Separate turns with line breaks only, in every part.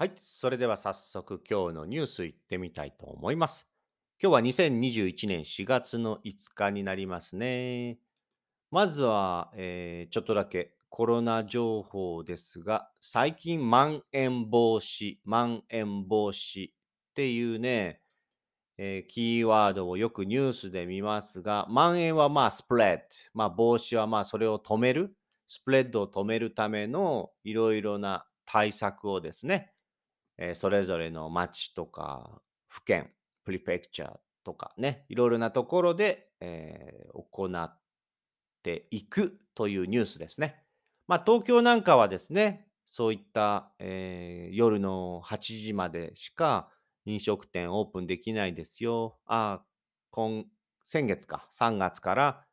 はい、それでは早速今日のニュースいってみたいと思います。今日は2021年4月の5日になりますね。まずは、えーちょっとだけコロナ情報ですが、最近まん延防止、まん延防止っていうね、えーキーワードをよくニュースで見ますが、蔓延はまあスプレッド、まあ防止はまあそれを止める、スプレッドを止めるためのいろいろな対策をですね、えーそれぞれの町とか府県、プリフェクチャーとかね、いろいろなところで、えー行っていくというニュースですね。まあ、東京なんかはですね、そういった、えー夜の8時までしか飲食店オープンできないですよ。あ、今、先月か、3月から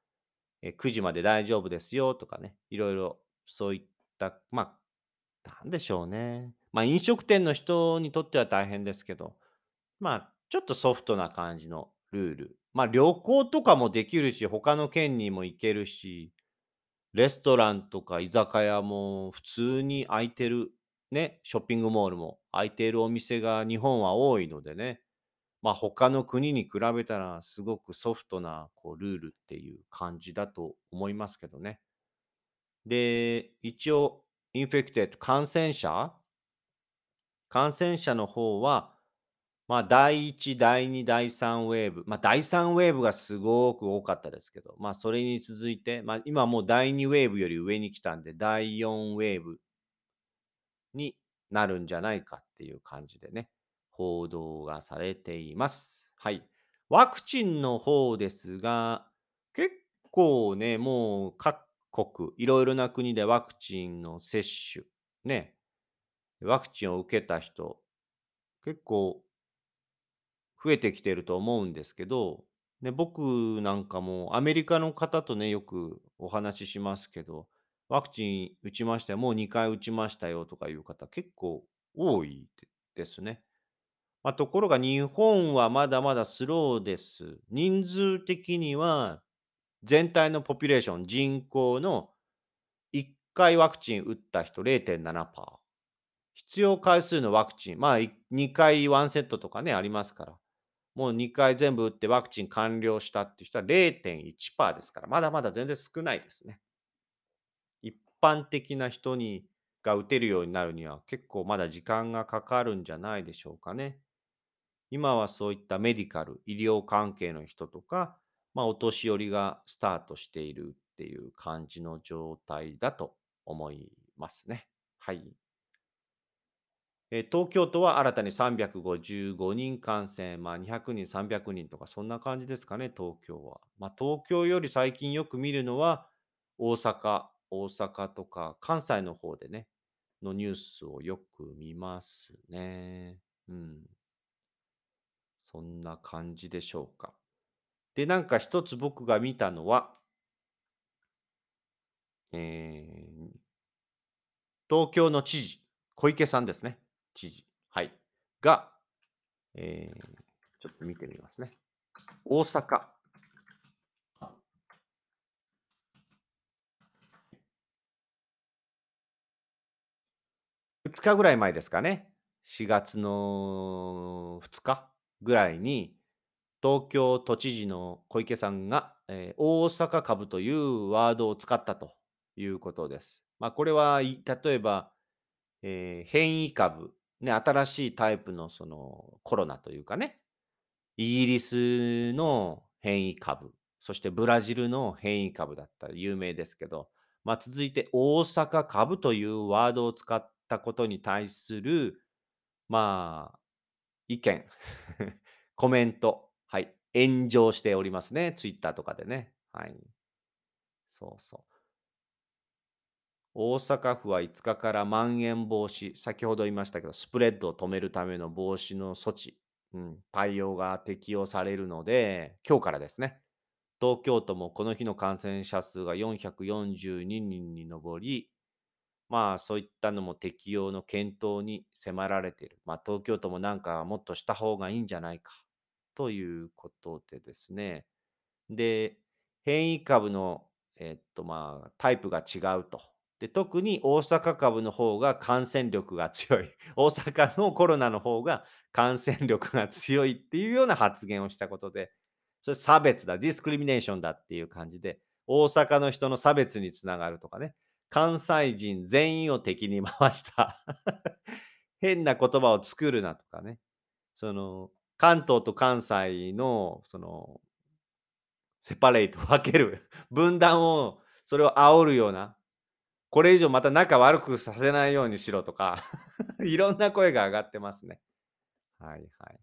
9時まで大丈夫ですよとかね、いろいろそういった、まあ、なんでしょうね。まあ、飲食店の人にとっては大変ですけど、まあ、ちょっとソフトな感じのルール。まあ、旅行とかもできるし、他の県にも行けるし、レストランとか居酒屋も普通に開いてる、ね、ショッピングモールも開いてるお店が日本は多いのでね、まあ、他の国に比べたらすごくソフトなこうルールっていう感じだと思いますけどね。で、一応、 infected、感染者感染者の方は、まあ、第1、第2、第3ウェーブ、まあ、第3ウェーブがすごく多かったですけど、まあ、それに続いて、まあ、今もう第2ウェーブより上に来たんで、第4ウェーブになるんじゃないかっていう感じでね、報道がされています。はい。ワクチンの方ですが、結構ね、もう各国、いろいろな国でワクチンの接種、ね、ワクチンを受けた人、結構増えてきてると思うんですけど、ね、僕なんかもアメリカの方とね、よくお話ししますけど、ワクチン打ちましたよ、もう2回打ちましたよとかいう方結構多いですね。まあ、ところが日本はまだまだスローです。人数的には全体のポピュレーション、人口の1回ワクチン打った人0.7%。必要回数のワクチン、まあ、2回ワンセットとかね、ありますから。もう2回全部打ってワクチン完了したっていう人は0.1%ですから、まだまだ全然少ないですね。一般的な人にが打てるようになるには結構まだ時間がかかるんじゃないでしょうかね。今はそういったメディカル、医療関係の人とか、まあ、お年寄りがスタートしているっていう感じの状態だと思いますね。はい。え東京都は新たに355人感染、まあ、200人、300人とか、そんな感じですかね、東京は。まあ、東京より最近よく見るのは、大阪、大阪とか、関西の方でね、のニュースをよく見ますね。うん。そんな感じでしょうか。で、なんか一つ僕が見たのは、えー東京の知事、小池さんですね。知事。はい。が、えーちょっと見てみますね。大阪。2日ぐらい前ですかね。4月の2日ぐらいに、東京都知事の小池さんが、えー大阪株というワードを使ったということです。まあ、これは例えば、えー変異株、ね、新しいタイプのそのコロナというかね、イギリスの変異株、そしてブラジルの変異株だったら有名ですけど、まあ、続いて大阪株というワードを使ったことに対する、まあ、意見、コメント、はい、炎上しておりますね。ツイッターとかでね。はい。そうそう。大阪府は5日からまん延防止、先ほど言いましたけど、スプレッドを止めるための防止の措置、うん、対応が適用されるので、今日からですね、東京都もこの日の感染者数が442人に上り、まあそういったのも適用の検討に迫られている。まあ東京都もなんかもっとした方がいいんじゃないかということでですね。で、変異株の、えっとまあタイプが違うと。で、特に大阪株の方が感染力が強い。大阪のコロナの方が感染力が強いっていうような発言をしたことで、それ差別だ、ディスクリミネーションだっていう感じで、大阪の人の差別につながるとかね、関西人全員を敵に回した 変な言葉を作るなとかね、その、関東と関西の、その、セパレート、分ける、分断を、それを煽るような、これ以上また仲悪くさせないようにしろとか いろんな声が上がってますね。はいはいはい。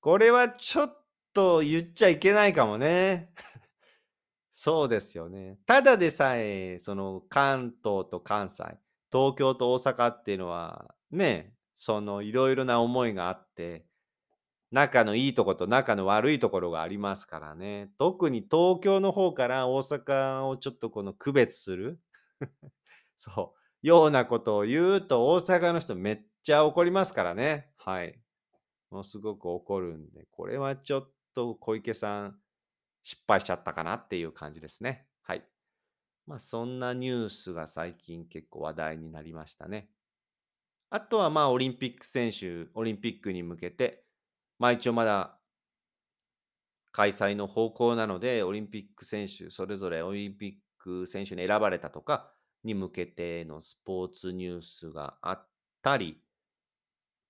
これはちょっと言っちゃいけないかもね。そうですよね。ただでさえ、その関東と関西、東京と大阪っていうのは、ね、そのいろいろな思いがあって、仲のいいとこと仲の悪いところがありますからね。特に東京の方から大阪をちょっとこの区別する そう、ようなことを言うと大阪の人めっちゃ怒りますからね。はい。ものすごく怒るんで、これはちょっと小池さん失敗しちゃったかなっていう感じですね。はい。まあそんなニュースが最近結構話題になりましたね。あとはまあオリンピック選手、オリンピックに向けて、まあ一応まだ開催の方向なので、オリンピック選手、それぞれオリンピックク選手に選ばれたとかに向けてのスポーツニュースがあったり、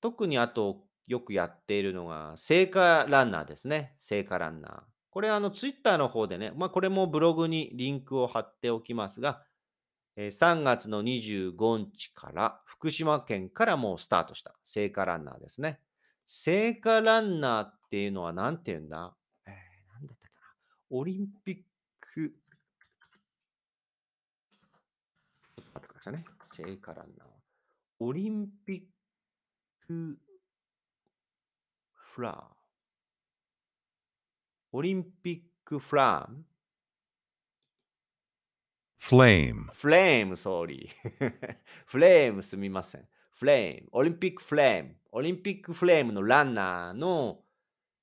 特にあとよくやっているのが聖火ランナーですね。聖火ランナー。これあのツイッターの方でね、まあこれもブログにリンクを貼っておきますが、3月の25日から福島県からもうスタートした聖火ランナーですね。聖火ランナーっていうのは何て言うんだ？えー、なんだったかな？オリンピック、ちょね。聖火ランナー。オリンピックフラー。オリンピックフラーム
flame,
フレーム、総理。フレームすみません。フレーム。オリンピックフレーム。オリンピックフレームのランナーの、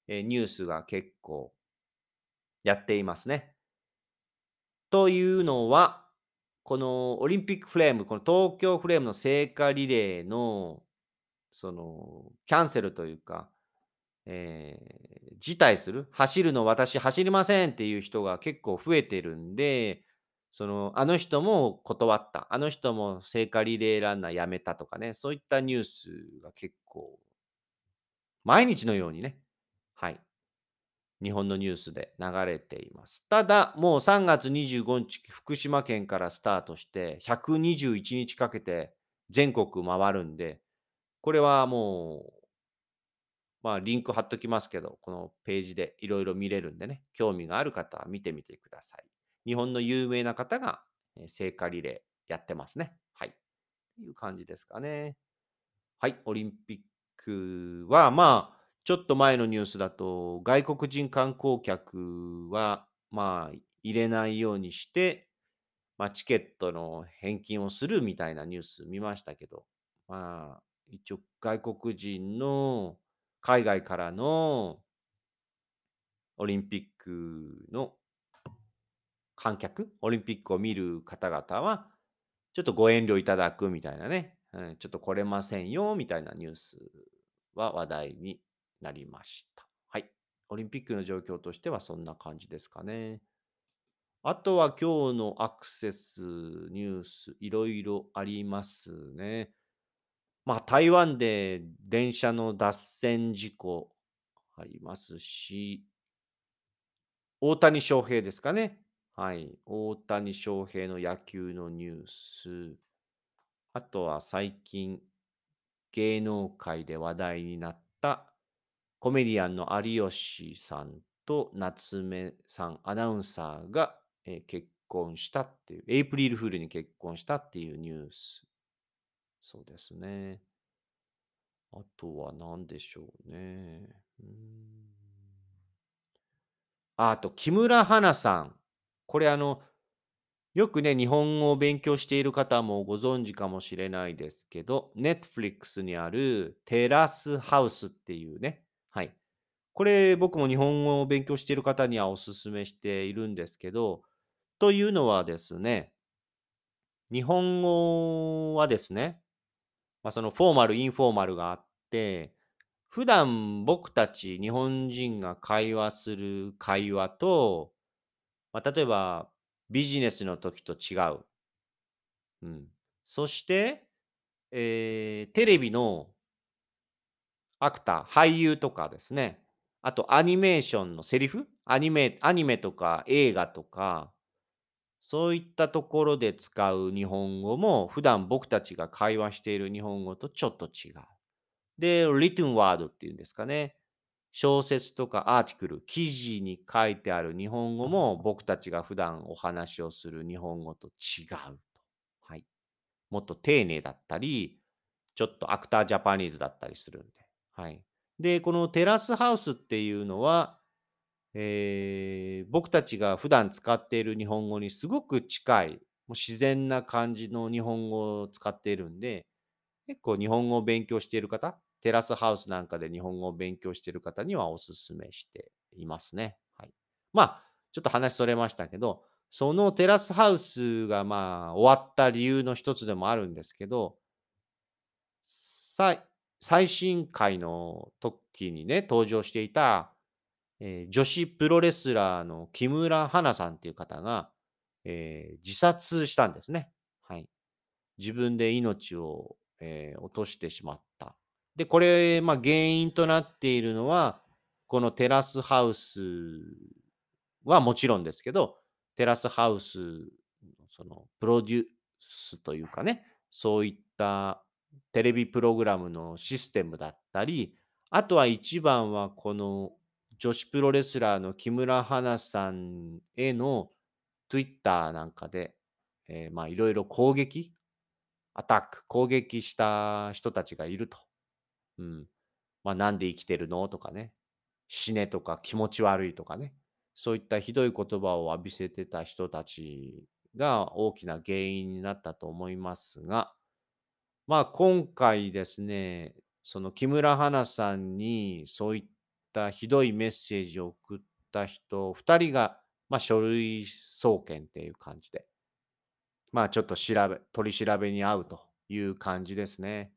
えーニュースが結構やっていますね。というのは、このオリンピックフレーム、この東京フレームの聖火リレーの、その、キャンセルというか、えー辞退する、走るの私走りませんっていう人が結構増えてるんで、その、あの人も断った、あの人も聖火リレーランナー辞めたとかね、そういったニュースが結構、毎日のようにね、はい、日本のニュースで流れています。ただ、もう3月25日、福島県からスタートして、121日かけて全国回るんで、これはもう、まあ、リンク貼っときますけど、このページでいろいろ見れるんでね、興味がある方は見てみてください。日本の有名な方が聖火リレーやってますね。はい。という感じですかね。はい。オリンピックは、まあ、ちょっと前のニュースだと、外国人観光客は、まあ、入れないようにして、まあ、チケットの返金をするみたいなニュース見ましたけど、まあ、一応外国人の海外からのオリンピックの観客、オリンピックを見る方々は、ちょっとご遠慮いただくみたいなね、うんちょっと来れませんよみたいなニュースは話題になりました。はい。オリンピックの状況としてはそんな感じですかね。あとは今日のアクセスニュース、いろいろありますね。まあ、台湾で電車の脱線事故ありますし、大谷翔平ですかね。はい。大谷翔平の野球のニュース。あとは最近、芸能界で話題になったコメディアンの有吉さんと夏目さん、アナウンサーが、えー結婚したっていう、エイプリルフールに結婚したっていうニュース。そうですね。あとは何でしょうね。うんあと、木村花さん。これあの、よくね、日本語を勉強している方もご存知かもしれないですけど、Netflix にあるテラスハウスっていうね、これ僕も日本語を勉強している方にはお勧めしているんですけど、というのはですね、日本語はですね、まあ、そのフォーマル、インフォーマルがあって、普段僕たち日本人が会話する会話と、まあ、例えばビジネスの時と違う。うん。そして、えーテレビのアクター、俳優とかですね、あとアニメーションのセリフ？アニメアニメとか映画とか、そういったところで使う日本語も、普段僕たちが会話している日本語とちょっと違う。で、written word っていうんですかね。小説とかアーティクル、記事に書いてある日本語も僕たちが普段お話をする日本語と違う。はい。もっと丁寧だったり、ちょっとアクタージャパニーズだったりするんで。はい。で、このテラスハウスっていうのは、えー僕たちが普段使っている日本語にすごく近い、もう自然な感じの日本語を使っているんで、結構日本語を勉強している方、テラスハウスなんかで日本語を勉強している方にはお勧めしていますね。はい。まあ、ちょっと話それましたけど、そのテラスハウスがまあ終わった理由の一つでもあるんですけど、さ最新回の時にね、登場していた、えー女子プロレスラーの木村花さんっていう方が、えー自殺したんですね。はい。自分で命を、えー落としてしまった。で、これ、まあ、原因となっているのは、このテラスハウスはもちろんですけど、テラスハウスのそのプロデュースというかね、そういったテレビプログラムのシステムだったり、あとは一番はこの女子プロレスラーの木村花さんへの Twitter なんかで、えまあいろいろ攻撃、アタック、攻撃した人たちがいると。うん。まあなんで生きてるの？とかね。死ねとか気持ち悪いとかね。そういったひどい言葉を浴びせてた人たちが大きな原因になったと思いますが、まあ今回ですね、その木村花さんにそういったひどいメッセージを送った人2人が、まあ、書類送検っていう感じで、まあちょっと調べ、取り調べに遭うという感じですね。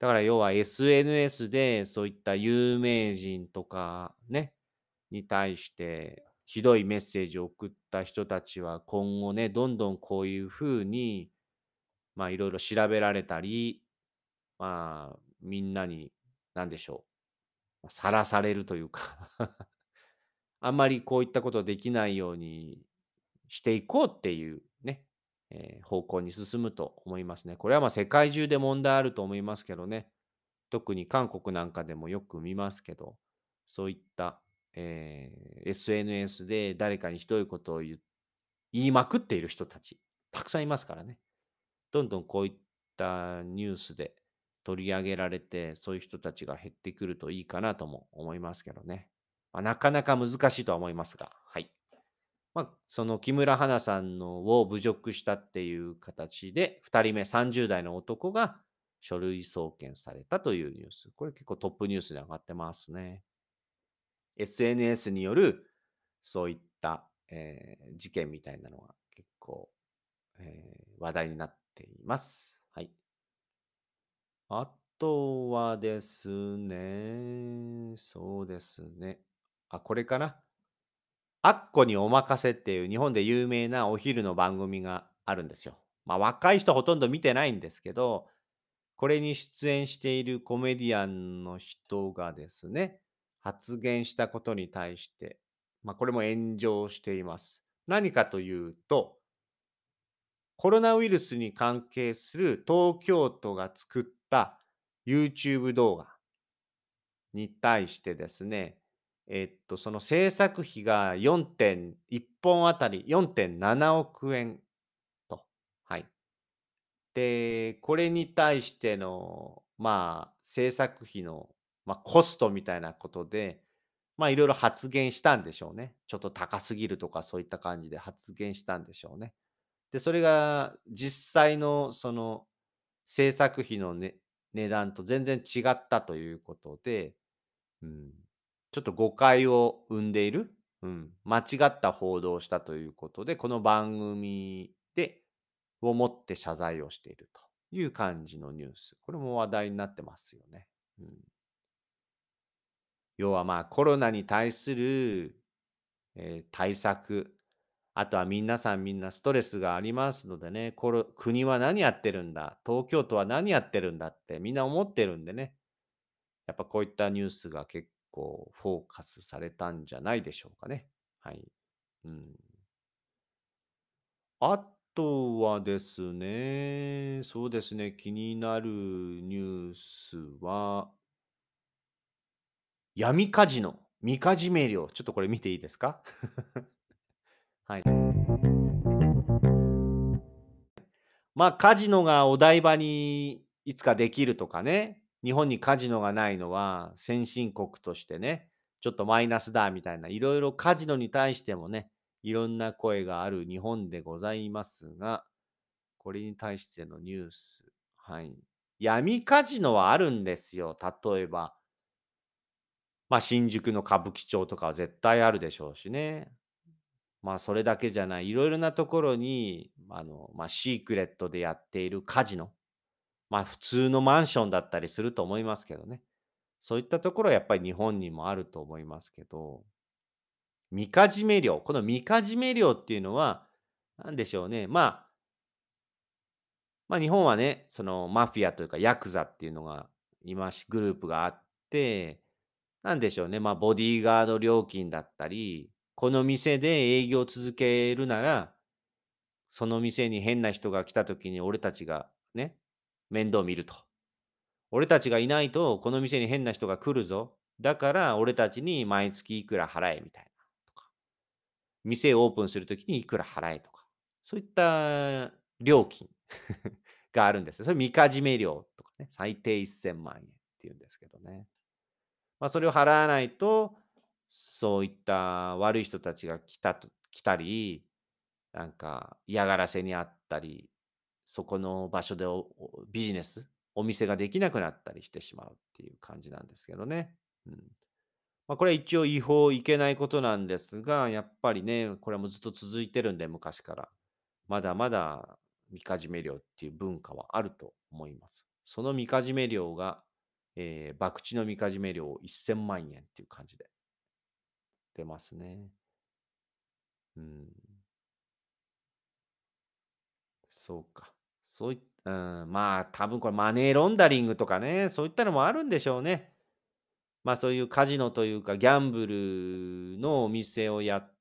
だから要は SNS でそういった有名人とかね、に対してひどいメッセージを送った人たちは今後ね、どんどんこういうふうに、まあいろいろ調べられたり、まあみんなに、なんでしょう、さらされるというか あんまりこういったことできないようにしていこうっていうね、えー方向に進むと思いますね。これはまあ世界中で問題あると思いますけどね。特に韓国なんかでもよく見ますけど、そういった、えー SNS で誰かにひどいことを言いまくっている人たち、たくさんいますからね。どんどんこういったニュースで取り上げられて、そういう人たちが減ってくるといいかなとも思いますけどね。まあ、なかなか難しいとは思いますが、はい。まあ、その木村花さんのを侮辱したっていう形で、2人目、30代の男が書類送検されたというニュース。これ結構トップニュースで上がってますね。SNS によるそういった、えー事件みたいなのが結構、えー話題になってています。はい。あとはですね、そうですね。あ、これかな。アッコにおまかせっていう日本で有名なお昼の番組があるんですよ。まあ若い人ほとんど見てないんですけど、これに出演しているコメディアンの人がですね、発言したことに対して、まあこれも炎上しています。何かというと、コロナウイルスに関係する東京都が作った YouTube 動画に対してですね、えっと、その制作費が4.1本あたり4.7億円と。はい。で、これに対しての、まあ、制作費の、まあ、コストみたいなことで、まあ、いろいろ発言したんでしょうね。ちょっと高すぎるとかそういった感じで発言したんでしょうね。で、それが実際のその制作費の、ね、値段と全然違ったということで、うん、ちょっと誤解を生んでいる、うん、間違った報道をしたということで、この番組でをもって謝罪をしているという感じのニュース。これも話題になってますよね。うん、要はまあコロナに対する、えー対策、あとは皆さんみんなストレスがありますのでね、コロ国は何やってるんだ、東京都は何やってるんだってみんな思ってるんでね、やっぱこういったニュースが結構フォーカスされたんじゃないでしょうかね。はい。うん。あとはですね、そうですね、気になるニュースは、闇カジノ、みかじめ料。ちょっとこれ見ていいですか？はい。まあ、カジノがお台場にいつかできるとかね、日本にカジノがないのは先進国としてね、ちょっとマイナスだみたいな、いろいろカジノに対してもね、いろんな声がある日本でございますが、これに対してのニュース。はい。闇カジノはあるんですよ。例えば、まあ、新宿の歌舞伎町とかは絶対あるでしょうしね。まあ、それだけじゃない、いろいろなところに、あの、まあ、シークレットでやっているカジノ。まあ、普通のマンションだったりすると思いますけどね。そういったところはやっぱり日本にもあると思いますけど、みかじめ料。このみかじめ料っていうのは、なんでしょうね。まあ、まあ、日本はね、そのマフィアというかヤクザっていうのがいまし、グループがあって、なんでしょうね、まあ、ボディーガード料金だったり、この店で営業を続けるなら、その店に変な人が来た時に俺たちがね、面倒見ると。俺たちがいないと、この店に変な人が来るぞ。だから俺たちに毎月いくら払えみたいなとか。店をオープンするときにいくら払えとか。そういった料金 があるんですよ。それみかじめ料とかね。最低1000万円っていうんですけどね。まあ、それを払わないと、そういった悪い人たちが来たと来たり、なんか嫌がらせにあったり、そこの場所でビジネス、お店ができなくなったりしてしまうっていう感じなんですけどね。うん。まあ、これは一応違法、いけないことなんですが、やっぱりね、これもずっと続いてるんで、昔から。まだまだみかじめ料っていう文化はあると思います。そのみかじめ料が、えー、博打のみかじめ料1000万円っていう感じで出ますね。うん。そうか。そういうん、まあ、多分これマネーロンダリングとかね、そういったのもあるんでしょうね。まあ、そういうカジノというか、ギャンブルのお店をやっ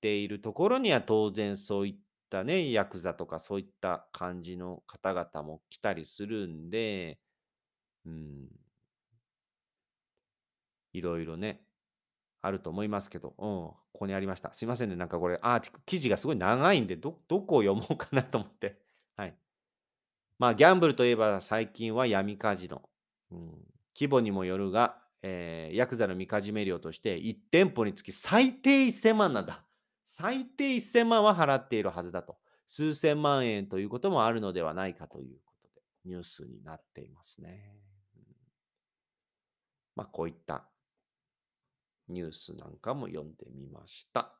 ているところには、当然そういったね、ヤクザとかそういった感じの方々も来たりするんで、うん、いろいろね、あると思いますけど、うん、ここにありました。すいませんね、なんかこれ、アーティク記事がすごい長いんで、どどこを読もうかなと思って。はい。まあ、ギャンブルといえば最近は闇カジノ。うん、規模にもよるが、えーヤクザのみかじめ料として1店舗につき最低1000万なんだ。最低1000万は払っているはずだと。数千万円ということもあるのではないかということで、ニュースになっていますね。うんまあ、こういったニュースなんかも読んでみました。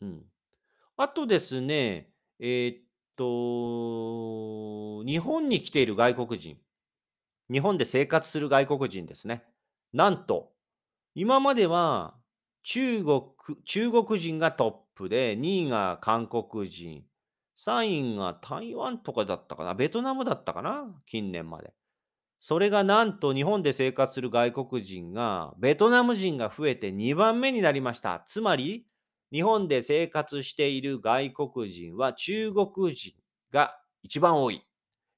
うん。あとですね、えーっと、日本に来ている外国人、日本で生活する外国人ですね。なんと、今までは中国中国人がトップで、2位が韓国人、3位が台湾とかだったかな、ベトナムだったかな、近年まで。それがなんと日本で生活する外国人が、ベトナム人が増えて2番目になりました。つまり、日本で生活している外国人は中国人が一番多い。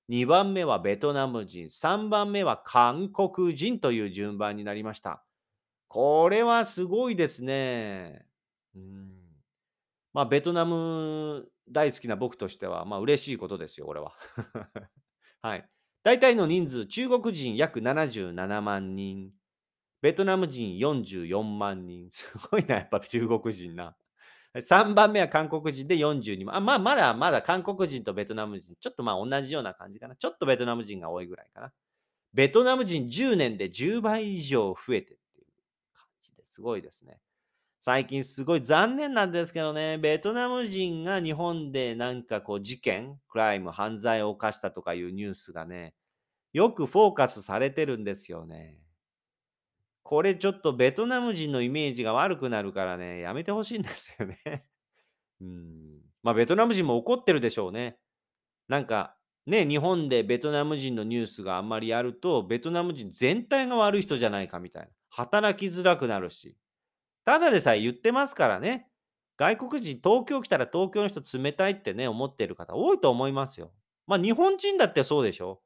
2番目はベトナム人、3番目は韓国人という順番になりました。これはすごいですね。うん。まあ、ベトナム大好きな僕としては、まあ、嬉しいことですよ、俺は。はい。大体の人数、中国人約77万人、ベトナム人44万人。すごいな、やっぱ中国人な。3番目は韓国人で42万。あまあ、まだまだ韓国人とベトナム人、ちょっとまあ同じような感じかな。ちょっとベトナム人が多いぐらいかな。ベトナム人10年で10倍以上増えてっていう感じですごいですね。最近すごい残念なんですけどね、ベトナム人が日本でなんかこう事件、クライム、犯罪を犯したとかいうニュースがね、よくフォーカスされてるんですよね。これちょっとベトナム人のイメージが悪くなるからね、やめてほしいんですよね。うん。まあ、ベトナム人も怒ってるでしょうね。なんか、ね、日本でベトナム人のニュースがあんまりやると、ベトナム人全体が悪い人じゃないかみたいな。働きづらくなるし。ただでさえ言ってますからね。外国人、東京来たら東京の人冷たいってね、思ってる方多いと思いますよ。まあ、日本人だってそうでしょ。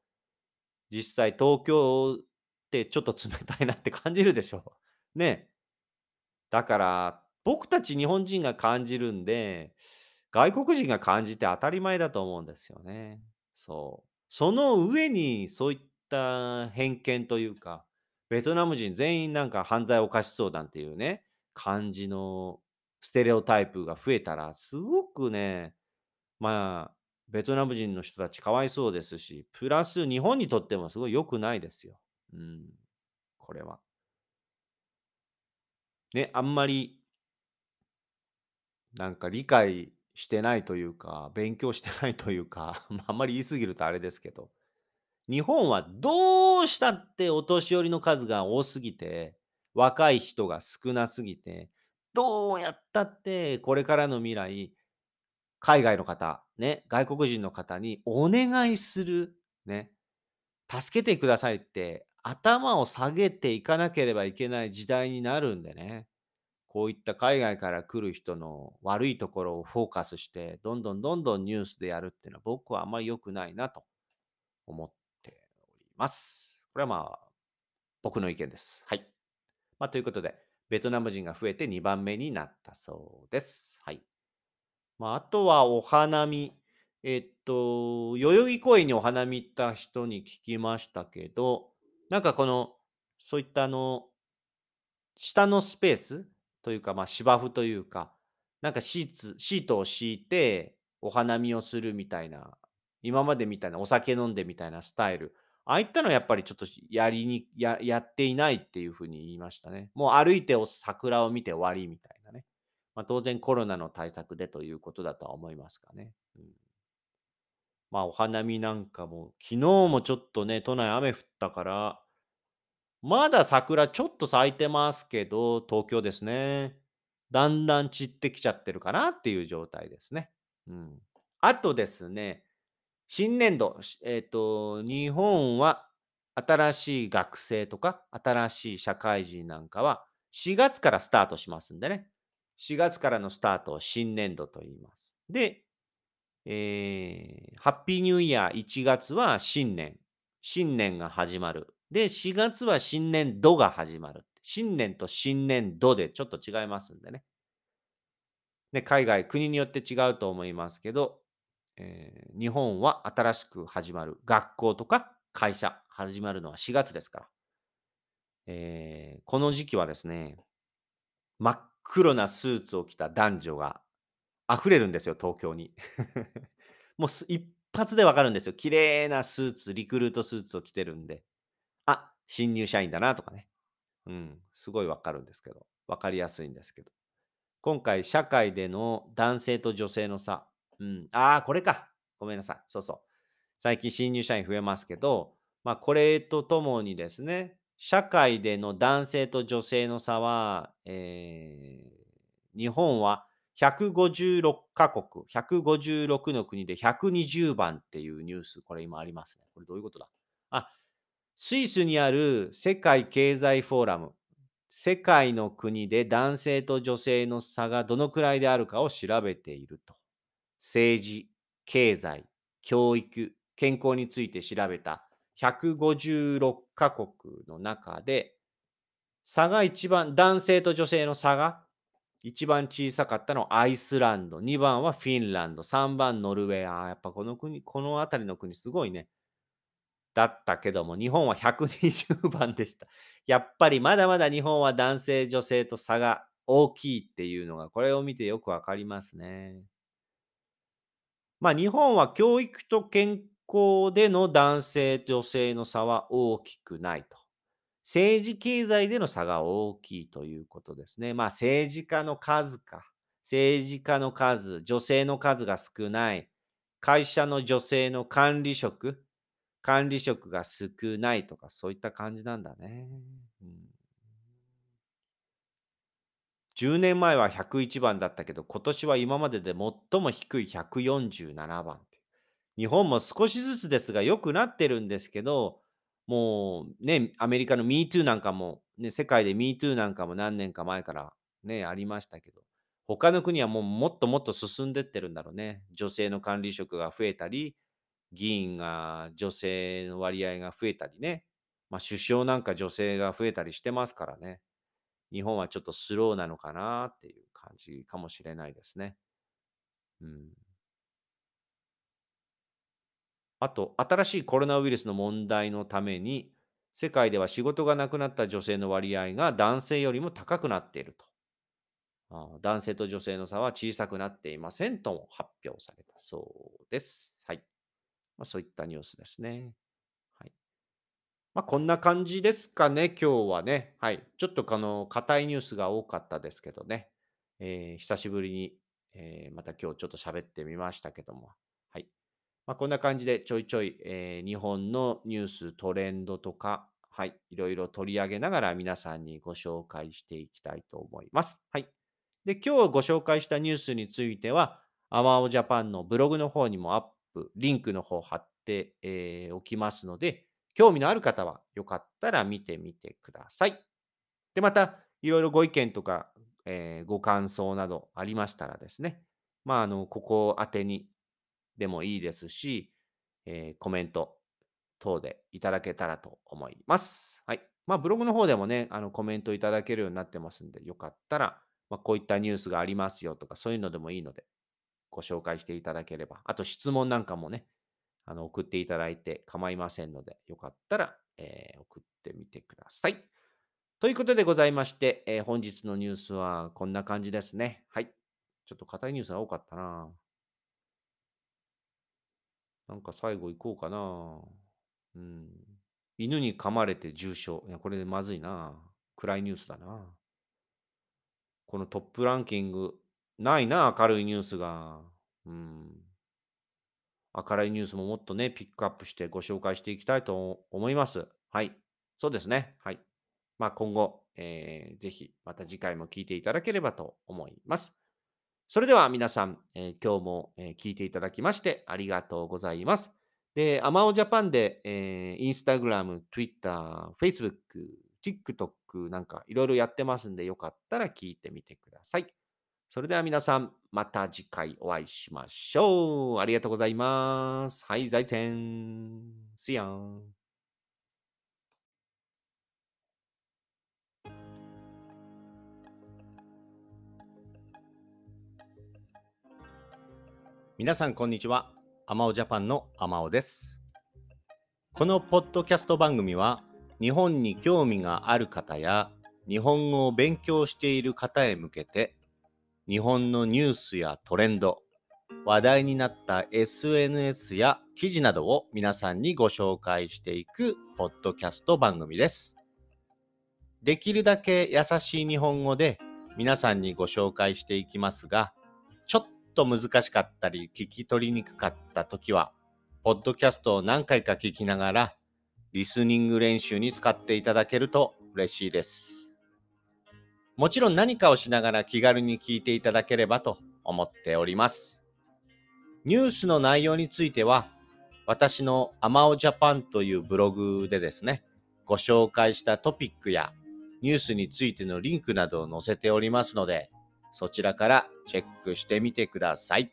実際東京ってちょっと冷たいなって感じるでしょ。ね。だから、僕たち日本人が感じるんで、外国人が感じて当たり前だと思うんですよね。そう。その上にそういった偏見というか、ベトナム人全員なんか犯罪を犯しそうなんていうね、感じのステレオタイプが増えたら、すごくね、まあ、ベトナム人の人たちかわいそうですし、プラス日本にとってもすごい良くないですよ。うん、これは。ね、あんまりなんか理解してないというか、勉強してないというか、あ、あんまり言い過ぎるとあれですけど、日本はどうしたってお年寄りの数が多すぎて、若い人が少なすぎて、どうやったってこれからの未来、海外の方、ね、外国人の方にお願いする、ね、助けてくださいって頭を下げていかなければいけない時代になるんでね。こういった海外から来る人の悪いところをフォーカスして、どんどんどんどんニュースでやるっていうのは僕はあんまり良くないなと思っております。これはまあ、僕の意見です。はい。まあ、ということで、ベトナム人が増えて2番目になったそうです。はい。まあ、あとはお花見。えっと、代々木公園にお花見行った人に聞きましたけど、なんかこの、そういったあの、下のスペースというか、まあ、芝生というか、なんかシーツシートを敷いてお花見をするみたいな、今までみたいなお酒飲んでみたいなスタイル、ああいったのはやっぱりちょっとやりにややっていないっていう風に言いましたね。もう歩いて桜を見て終わりみたいなね。まあ、当然コロナの対策でということだとは思いますかね。うん。まあ、お花見なんかも、昨日もちょっとね、都内雨降ったからまだ桜ちょっと咲いてますけど、東京ですね。だんだん散ってきちゃってるかなっていう状態ですね。うん。あとですね、新年度、えっと、日本は新しい学生とか、新しい社会人なんかは4月からスタートしますんでね。4月からのスタートを新年度と言います。で、えーハッピーニューイヤー1月は新年。新年が始まる。で、4月は新年度が始まる。新年と新年度でちょっと違いますんでね。で、海外、国によって違うと思いますけど、えー日本は新しく始まる学校とか会社、始まるのは4月ですから。えーこの時期はですね、真っ黒なスーツを着た男女が溢れるんですよ、東京に。もう一発でわかるんですよ。綺麗なスーツ、リクルートスーツを着てるんで。あ、新入社員だなとかね。うん、すごいわかるんですけど、わかりやすいんですけど。今回、社会での男性と女性の差。うん、ああ、これか。ごめんなさい。そうそう。最近新入社員増えますけど、まあ、これとともにですね、社会での男性と女性の差は、えー日本は156カ国、156の国で120番っていうニュース、これ今ありますね。これどういうことだ？あ、スイスにある世界経済フォーラム、世界の国で男性と女性の差がどのくらいであるかを調べていると。政治、経済、教育、健康について調べた156カ国の中で、差が一番、男性と女性の差が一番小さかったのはアイスランド、2番はフィンランド、3番ノルウェー。あーやっぱこの国、この辺りの国すごいね。だったけども、日本は120番でした。やっぱりまだまだ日本は男性、女性と差が大きいっていうのが、これを見てよくわかりますね。まあ日本は教育と健康での男性と、女性の差は大きくないと。政治経済での差が大きいということですね。まあ政治家の数か。政治家の数、女性の数が少ない。会社の女性の管理職、管理職が少ないとか、そういった感じなんだね。うん10年前は101番だったけど、今年は今までで最も低い147番。日本も少しずつですが良くなってるんですけど、もうね、アメリカの MeToo なんかも、ね、世界で MeToo なんかも何年か前からね、ありましたけど、他の国はもうもっともっと進んでってるんだろうね。女性の管理職が増えたり、議員が女性の割合が増えたりね。まあ首相なんか女性が増えたりしてますからね。日本はちょっとスローなのかなっていう感じかもしれないですね。うん。あと、新しいコロナウイルスの問題のために、世界では仕事がなくなった女性の割合が男性よりも高くなっていると。あ男性と女性の差は小さくなっていませんとも発表されたそうです。はい。まあ、そういったニュースですね。まあ、こんな感じですかね、今日はね。はい。ちょっとあの、硬いニュースが多かったですけどね。えー久しぶりに、えーまた今日ちょっと喋ってみましたけども。はい。まあ、こんな感じでちょいちょい、えー日本のニュース、トレンドとか、はい。いろいろ取り上げながら皆さんにご紹介していきたいと思います。はい。で、今日ご紹介したニュースについては、アマオジャパンのブログの方にもアップ、リンクの方貼って、えーおきますので、興味のある方はよかったら見てみてください。で、また、いろいろご意見とか、えーご感想などありましたらですね、まあ、あの、ここ宛てにでもいいですし、えーコメント等でいただけたらと思います。はい。まあ、ブログの方でもね、あのコメントいただけるようになってますんで、よかったら、まあ、こういったニュースがありますよとか、そういうのでもいいので、ご紹介していただければ。あと、質問なんかもね、あの送っていただいて構いませんので、よかったら、えー送ってみてください。ということでございまして、えー本日のニュースはこんな感じですね。はい。ちょっと硬いニュースが多かったな。なんか最後行こうかな。うん。犬に噛まれて重傷。いや、これでまずいな。暗いニュースだな。このトップランキング、ないな、明るいニュースが。うん。明るいニュースももっとね、ピックアップしてご紹介していきたいと思います。はい。そうですね。はい。まあ今後、えーぜひまた次回も聞いていただければと思います。それでは皆さん、えー今日も、えー聞いていただきましてありがとうございます。で、アマオジャパンで、えー、インスタグラム、Twitter、Facebook、TikTok なんかいろいろやってますんで、よかったら聞いてみてください。それでは皆さん、また次回お会いしましょう。ありがとうございます。はい、財前。See ya. 皆さん、こんにちは。アマオジャパンのアマオです。このポッドキャスト番組は、日本に興味がある方や、日本語を勉強している方へ向けて、日本のニュースやトレンド、話題になった SNS や記事などを皆さんにご紹介していくポッドキャスト番組です。できるだけ優しい日本語で皆さんにご紹介していきますが、ちょっと難しかったり聞き取りにくかった時は、ポッドキャストを何回か聞きながら、リスニング練習に使っていただけると嬉しいです。もちろん何かをしながら気軽に聞いていただければと思っております。ニュースの内容については、私のアマオジャパンというブログでですね、ご紹介したトピックやニュースについてのリンクなどを載せておりますので、そちらからチェックしてみてください。